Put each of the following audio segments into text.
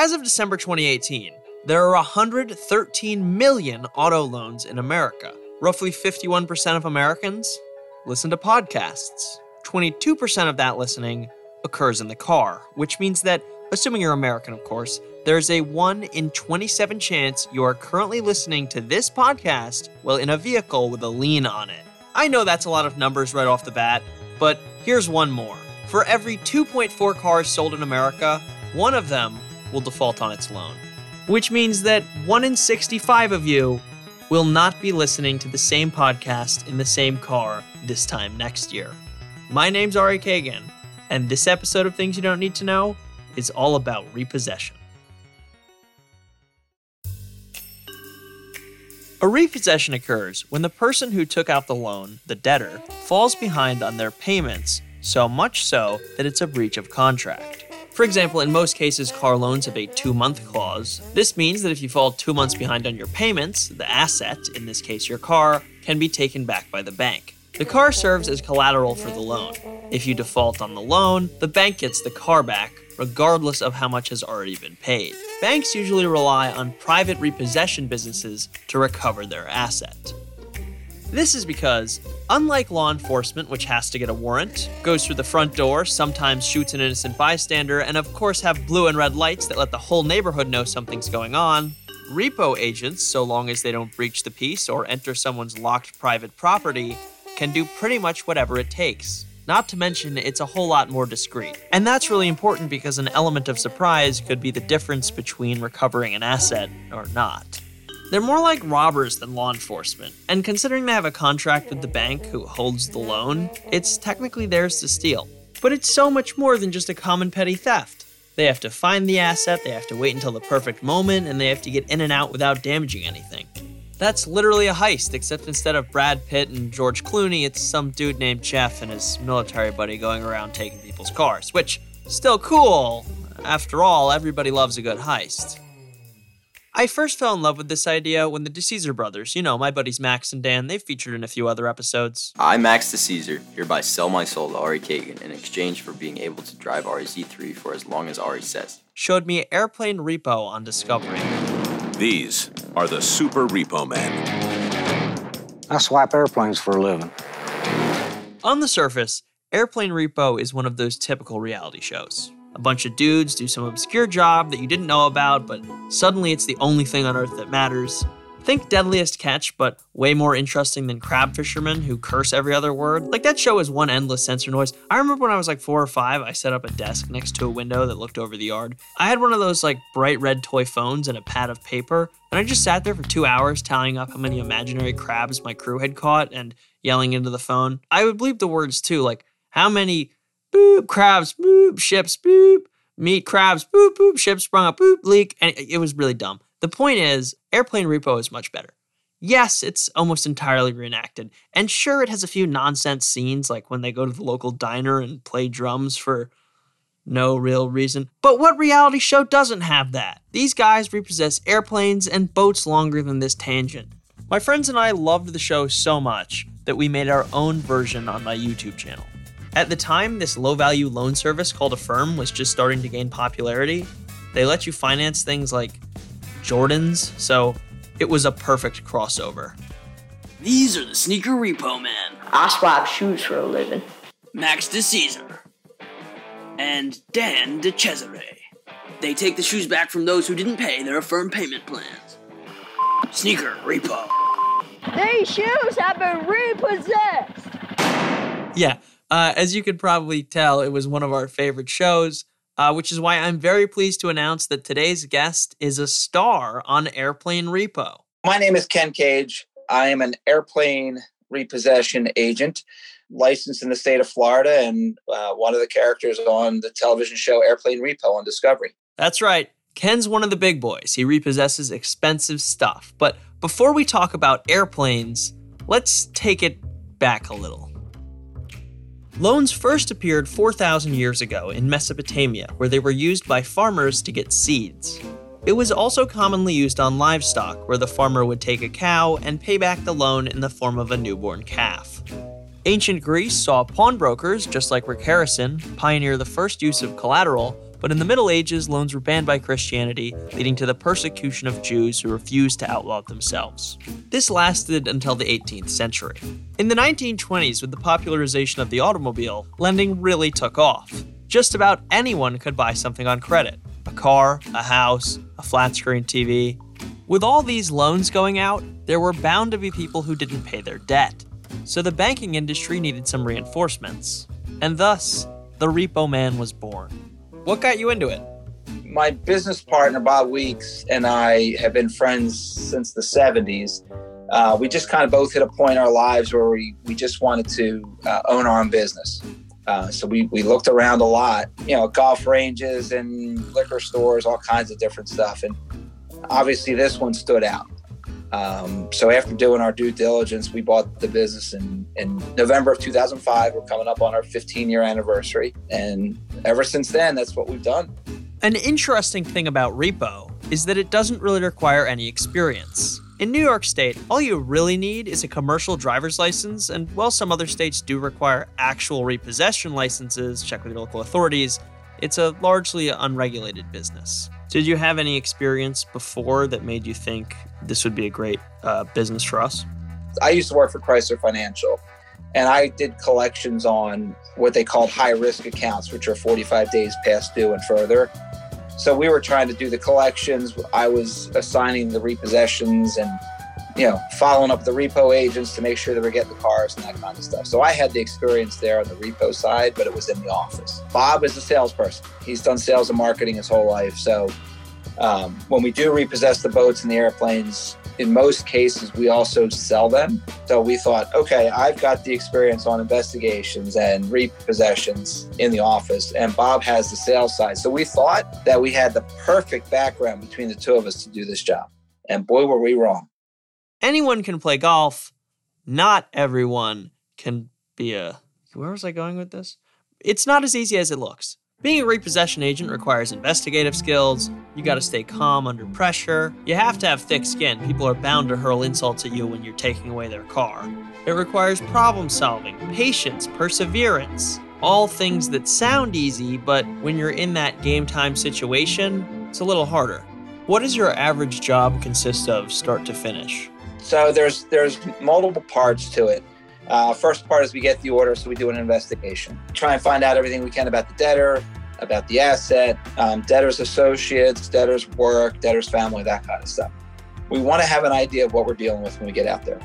As of December 2018, there are 113 million auto loans in America. Roughly 51% of Americans listen to podcasts. 22% of that listening occurs in the car, which means that, assuming you're American, of course, there's a 1 in 27 chance you are currently listening to this podcast while in a vehicle with a lien on it. I know that's a lot of numbers right off the bat, but here's one more. For every 2.4 cars sold in America, one of them will default on its loan. Which means that 1 in 65 of you will not be listening to the same podcast in the same car this time next year. My name's Ari Kagan, and this episode of Things You Don't Need to Know is all about repossession. A repossession occurs when the person who took out the loan, the debtor, falls behind on their payments, so much so that it's a breach of contract. For example, in most cases, car loans have a two month clause. This means that if you fall two months behind on your payments, the asset, in this case your car, can be taken back by the bank. The car serves as collateral for the loan. If you default on the loan, the bank gets the car back, regardless of how much has already been paid. Banks usually rely on private repossession businesses to recover their asset. This is because, unlike law enforcement, which has to get a warrant, goes through the front door, sometimes shoots an innocent bystander, and of course have blue and red lights that let the whole neighborhood know something's going on, repo agents, so long as they don't breach the peace or enter someone's locked private property, can do pretty much whatever it takes. Not to mention, it's a whole lot more discreet. And that's really important because an element of surprise could be the difference between recovering an asset or not. They're more like robbers than law enforcement, and considering they have a contract with the bank who holds the loan, it's technically theirs to steal. But it's so much more than just a common petty theft. They have to find the asset, they have to wait until the perfect moment, and they have to get in and out without damaging anything. That's literally a heist, except instead of Brad Pitt and George Clooney, it's some dude named Jeff and his military buddy going around taking people's cars, which, still cool. After all, everybody loves a good heist. I first fell in love with this idea when the DeCesar brothers, you know, my buddies Max and Dan, they've featured in a few other episodes. I'm Max DeCesar, hereby sell my soul to Ari Kagan in exchange for being able to drive Ari Z3 for as long as Ari says. Showed me Airplane Repo on Discovery. These are the Super Repo Men. I swap airplanes for a living. On the surface, Airplane Repo is one of those typical reality shows. A bunch of dudes do some obscure job that you didn't know about, but suddenly it's the only thing on earth that matters. Think Deadliest Catch, but way more interesting than crab fishermen who curse every other word. Like that show is one endless censor noise. I remember when I was like four or five, I set up a desk next to a window that looked over the yard. I had one of those like bright red toy phones and a pad of paper, and I just sat there for two hours tallying up how many imaginary crabs my crew had caught and yelling into the phone. I would bleep the words too, like how many boop, crabs, boop, ships, boop, meat, crabs, boop, boop, ships sprung up, boop, leak. And it was really dumb. The point is, Airplane Repo is much better. Yes, it's almost entirely reenacted. And sure, it has a few nonsense scenes, like when they go to the local diner and play drums for no real reason. But what reality show doesn't have that? These guys repossess airplanes and boats longer than this tangent. My friends and I loved the show so much that we made our own version on my YouTube channel. At the time, this low value loan service called Affirm was just starting to gain popularity. They let you finance things like Jordans, so it was a perfect crossover. These are the sneaker repo men. I swap shoes for a living. Max DeCesar and Dan DeCesare. They take the shoes back from those who didn't pay their Affirm payment plans. Sneaker repo. These shoes have been repossessed. Yeah, uh, as you could probably tell, it was one of our favorite shows, uh, which is why I'm very pleased to announce that today's guest is a star on Airplane Repo. My name is Ken Cage. I am an airplane repossession agent licensed in the state of Florida and uh, one of the characters on the television show Airplane Repo on Discovery. That's right. Ken's one of the big boys. He repossesses expensive stuff. But before we talk about airplanes, let's take it back a little. Loans first appeared 4,000 years ago in Mesopotamia, where they were used by farmers to get seeds. It was also commonly used on livestock, where the farmer would take a cow and pay back the loan in the form of a newborn calf. Ancient Greece saw pawnbrokers, just like Rick Harrison, pioneer the first use of collateral But in the Middle Ages, loans were banned by Christianity, leading to the persecution of Jews who refused to outlaw themselves. This lasted until the 18th century. In the 1920s, with the popularization of the automobile, lending really took off. Just about anyone could buy something on credit a car, a house, a flat screen TV. With all these loans going out, there were bound to be people who didn't pay their debt. So the banking industry needed some reinforcements. And thus, the Repo Man was born. What got you into it? My business partner, Bob Weeks, and I have been friends since the 70s. Uh, we just kind of both hit a point in our lives where we, we just wanted to uh, own our own business. Uh, so we, we looked around a lot, you know, golf ranges and liquor stores, all kinds of different stuff. And obviously, this one stood out. Um, so after doing our due diligence, we bought the business in, in November of 2005. We're coming up on our 15 year anniversary. And ever since then, that's what we've done. An interesting thing about repo is that it doesn't really require any experience. In New York State, all you really need is a commercial driver's license, and while some other states do require actual repossession licenses, check with your local authorities, it's a largely unregulated business. Did you have any experience before that made you think this would be a great uh, business for us? I used to work for Chrysler Financial, and I did collections on what they called high risk accounts, which are 45 days past due and further. So we were trying to do the collections. I was assigning the repossessions and you know, following up the repo agents to make sure they were getting the cars and that kind of stuff. So I had the experience there on the repo side, but it was in the office. Bob is a salesperson. He's done sales and marketing his whole life. So um, when we do repossess the boats and the airplanes, in most cases, we also sell them. So we thought, okay, I've got the experience on investigations and repossessions in the office, and Bob has the sales side. So we thought that we had the perfect background between the two of us to do this job. And boy, were we wrong anyone can play golf. Not everyone can be a. Where was I going with this? It's not as easy as it looks. Being a repossession agent requires investigative skills. You gotta stay calm under pressure. You have to have thick skin. People are bound to hurl insults at you when you're taking away their car. It requires problem solving, patience, perseverance. All things that sound easy, but when you're in that game time situation, it's a little harder. What does your average job consist of start to finish? So there's there's multiple parts to it. Uh, first part is we get the order, so we do an investigation. Try and find out everything we can about the debtor, about the asset, um, debtor's associates, debtor's work, debtor's family, that kind of stuff. We want to have an idea of what we're dealing with when we get out there.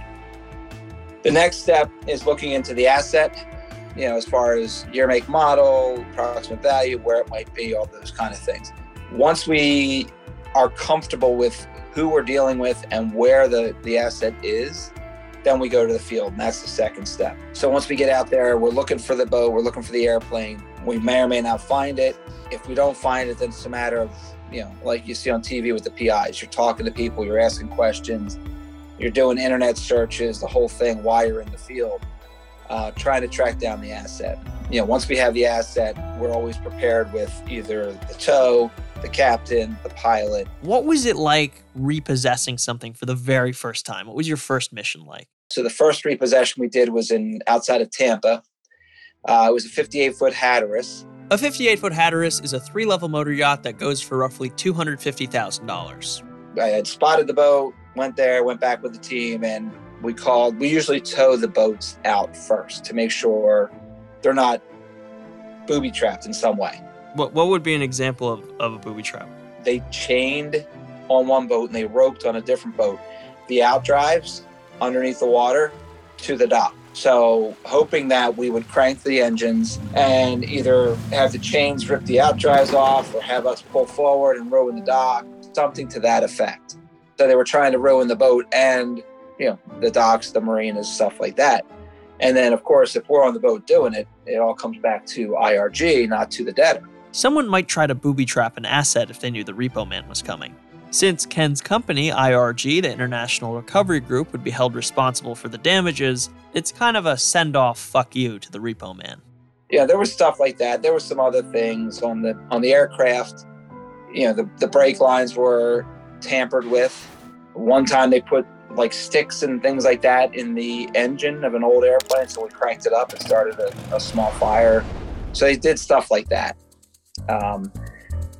The next step is looking into the asset, you know, as far as year, make, model, approximate value, where it might be, all those kind of things. Once we are comfortable with who we're dealing with and where the, the asset is, then we go to the field. And that's the second step. So once we get out there, we're looking for the boat, we're looking for the airplane. We may or may not find it. If we don't find it, then it's a matter of, you know, like you see on TV with the PIs. You're talking to people, you're asking questions, you're doing internet searches, the whole thing while you're in the field, uh, trying to track down the asset. You know, once we have the asset, we're always prepared with either the tow, the captain, the pilot. What was it like repossessing something for the very first time? What was your first mission like? So the first repossession we did was in outside of Tampa. Uh, it was a 58 foot Hatteras. A 58 foot Hatteras is a three level motor yacht that goes for roughly $250,000. I had spotted the boat, went there, went back with the team, and we called. We usually tow the boats out first to make sure they're not booby trapped in some way. What what would be an example of, of a booby trap? They chained on one boat and they roped on a different boat the outdrives underneath the water to the dock. So hoping that we would crank the engines and either have the chains rip the outdrives off or have us pull forward and row in the dock, something to that effect. So they were trying to row in the boat and you know the docks, the marinas, stuff like that. And then of course, if we're on the boat doing it, it all comes back to IRG, not to the debtor someone might try to booby trap an asset if they knew the repo man was coming. Since Ken's company, IRG, the International Recovery Group, would be held responsible for the damages, it's kind of a send off fuck you to the repo man. Yeah, there was stuff like that. There was some other things on the on the aircraft. You know, the, the brake lines were tampered with. One time they put like sticks and things like that in the engine of an old airplane, so we cranked it up and started a, a small fire. So they did stuff like that. Um,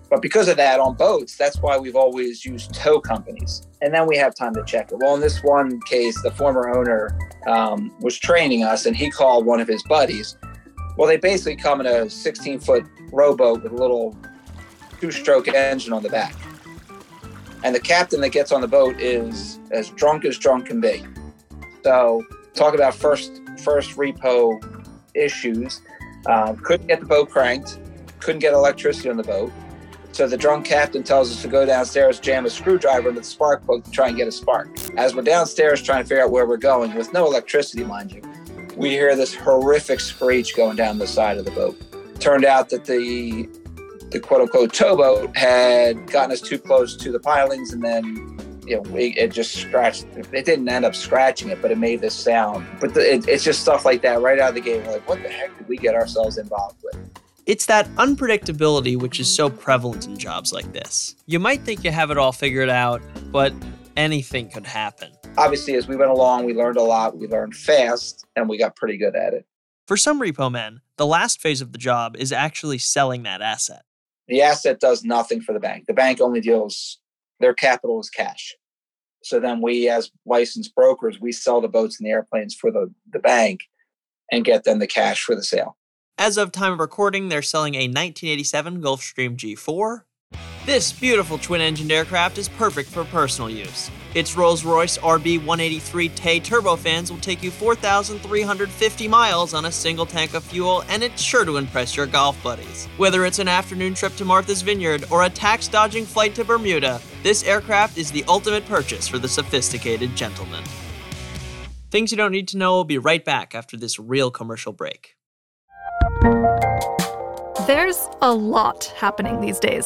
But because of that, on boats, that's why we've always used tow companies. And then we have time to check it. Well, in this one case, the former owner um, was training us and he called one of his buddies. Well, they basically come in a 16 foot rowboat with a little two stroke engine on the back. And the captain that gets on the boat is as drunk as drunk can be. So, talk about first first repo issues. Um, couldn't get the boat cranked, couldn't get electricity on the boat. So the drunk captain tells us to go downstairs, jam a screwdriver into the spark plug to try and get a spark. As we're downstairs trying to figure out where we're going, with no electricity, mind you, we hear this horrific screech going down the side of the boat. Turned out that the the quote unquote towboat had gotten us too close to the pilings and then you know, it, it, just scratched. It didn't end up scratching it, but it made this sound. But the, it, it's just stuff like that right out of the gate. We're like, what the heck did we get ourselves involved with? It's that unpredictability which is so prevalent in jobs like this. You might think you have it all figured out, but anything could happen. Obviously, as we went along, we learned a lot. We learned fast, and we got pretty good at it. For some repo men, the last phase of the job is actually selling that asset. The asset does nothing for the bank. The bank only deals their capital is cash. So then we, as licensed brokers, we sell the boats and the airplanes for the, the bank and get them the cash for the sale. As of time of recording, they're selling a 1987 Gulfstream G4, this beautiful twin-engined aircraft is perfect for personal use. Its Rolls-Royce RB183 Tay turbofans will take you 4,350 miles on a single tank of fuel, and it's sure to impress your golf buddies. Whether it's an afternoon trip to Martha's Vineyard or a tax-dodging flight to Bermuda, this aircraft is the ultimate purchase for the sophisticated gentleman. Things you don't need to know will be right back after this real commercial break. There's a lot happening these days.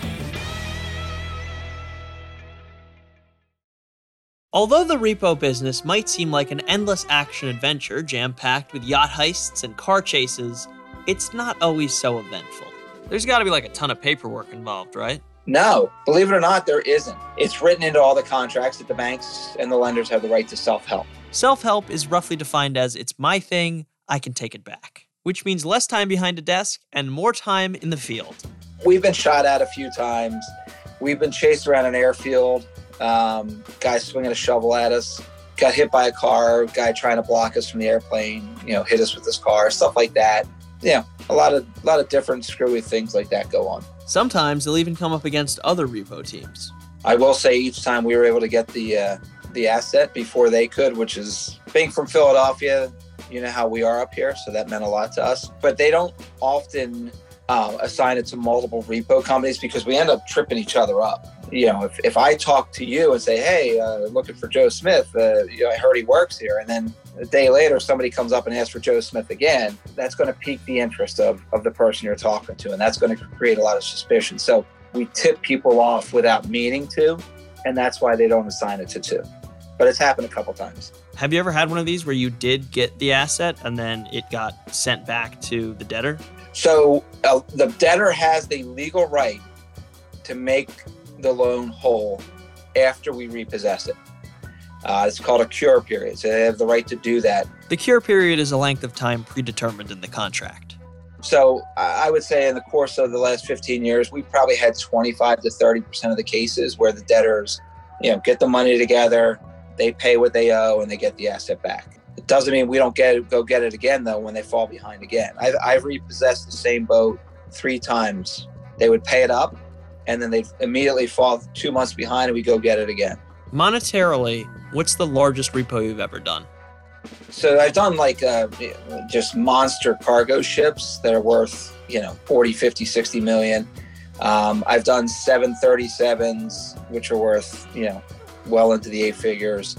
Although the repo business might seem like an endless action adventure jam packed with yacht heists and car chases, it's not always so eventful. There's got to be like a ton of paperwork involved, right? No, believe it or not, there isn't. It's written into all the contracts that the banks and the lenders have the right to self help. Self help is roughly defined as it's my thing, I can take it back, which means less time behind a desk and more time in the field. We've been shot at a few times. We've been chased around an airfield um, guy swinging a shovel at us, got hit by a car, guy trying to block us from the airplane, you know, hit us with his car, stuff like that. Yeah, a lot of a lot of different screwy things like that go on. Sometimes they'll even come up against other repo teams. I will say each time we were able to get the uh, the asset before they could, which is being from Philadelphia, you know how we are up here, so that meant a lot to us. But they don't often uh, assign it to multiple repo companies because we end up tripping each other up you know, if, if I talk to you and say, hey, uh, looking for Joe Smith, uh, you know, I heard he works here, and then a day later somebody comes up and asks for Joe Smith again, that's going to pique the interest of, of the person you're talking to, and that's going to create a lot of suspicion. So we tip people off without meaning to, and that's why they don't assign it to two. But it's happened a couple times. Have you ever had one of these where you did get the asset and then it got sent back to the debtor? So uh, the debtor has the legal right to make the loan whole after we repossess it. Uh, it's called a cure period, so they have the right to do that. The cure period is a length of time predetermined in the contract. So I would say in the course of the last 15 years, we've probably had 25 to 30% of the cases where the debtors, you know, get the money together, they pay what they owe, and they get the asset back. It doesn't mean we don't get go get it again though when they fall behind again. I've, I've repossessed the same boat three times. They would pay it up, and then they immediately fall two months behind, and we go get it again. Monetarily, what's the largest repo you've ever done? So I've done like uh, just monster cargo ships that are worth, you know, 40, 50, 60 million. Um, I've done 737s, which are worth, you know, well into the eight figures.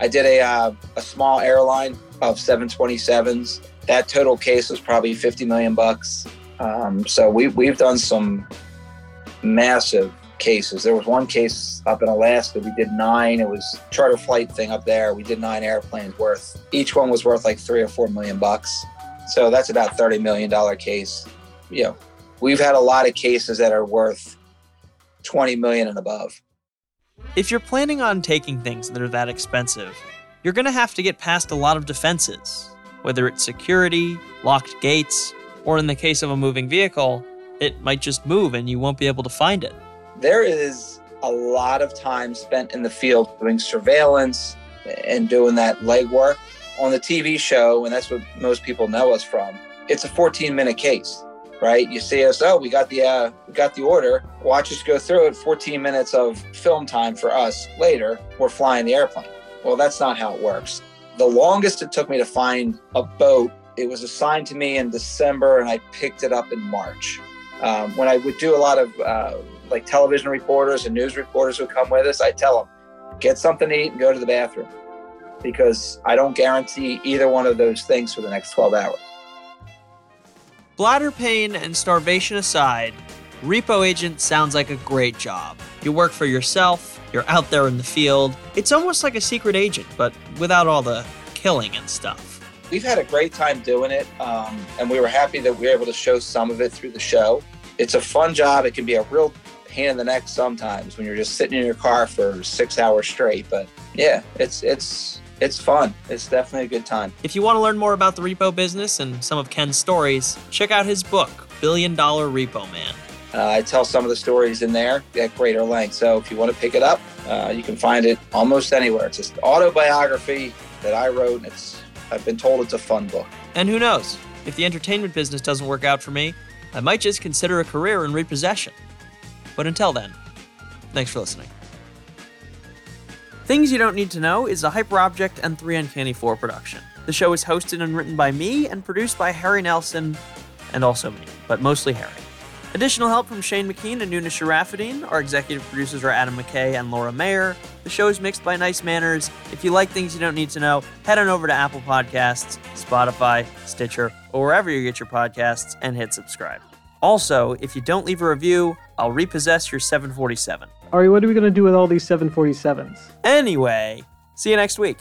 I did a, uh, a small airline of 727s. That total case was probably 50 million bucks. Um, so we, we've done some massive cases. There was one case up in Alaska. We did nine. It was charter flight thing up there. We did nine airplanes worth. Each one was worth like three or four million bucks. So that's about thirty million dollar case. You know, we've had a lot of cases that are worth twenty million and above. If you're planning on taking things that are that expensive, you're going to have to get past a lot of defenses, whether it's security, locked gates, or in the case of a moving vehicle, it might just move and you won't be able to find it. There is a lot of time spent in the field doing surveillance and doing that legwork. On the TV show, and that's what most people know us from, it's a 14 minute case right? You see us, oh, we got the uh, we got the order. Watch us go through it. 14 minutes of film time for us. Later, we're flying the airplane. Well, that's not how it works. The longest it took me to find a boat, it was assigned to me in December, and I picked it up in March. Um, when I would do a lot of uh, like television reporters and news reporters would come with us, I tell them, get something to eat and go to the bathroom, because I don't guarantee either one of those things for the next 12 hours. Bladder pain and starvation aside, repo agent sounds like a great job. You work for yourself, you're out there in the field. It's almost like a secret agent, but without all the killing and stuff. We've had a great time doing it, um, and we were happy that we were able to show some of it through the show. It's a fun job. It can be a real pain in the neck sometimes when you're just sitting in your car for six hours straight. But yeah, it's it's it's fun. It's definitely a good time. If you want to learn more about the repo business and some of Ken's stories, check out his book, Billion Dollar Repo Man. Uh, I tell some of the stories in there at greater length. So if you want to pick it up, uh, you can find it almost anywhere. It's an autobiography that I wrote. And it's I've been told it's a fun book. And who knows? If the entertainment business doesn't work out for me, I might just consider a career in repossession. But until then, thanks for listening. Things You Don't Need to Know is a Hyperobject and 3 Uncanny 4 production. The show is hosted and written by me and produced by Harry Nelson, and also me, but mostly Harry. Additional help from Shane McKean and Nuna Sharafadine. Our executive producers are Adam McKay and Laura Mayer. The show is mixed by Nice Manners. If you like things you don't need to know, head on over to Apple Podcasts, Spotify, Stitcher, or wherever you get your podcasts and hit subscribe. Also, if you don't leave a review, I'll repossess your 747. Ari, what are we going to do with all these 747s? Anyway, see you next week.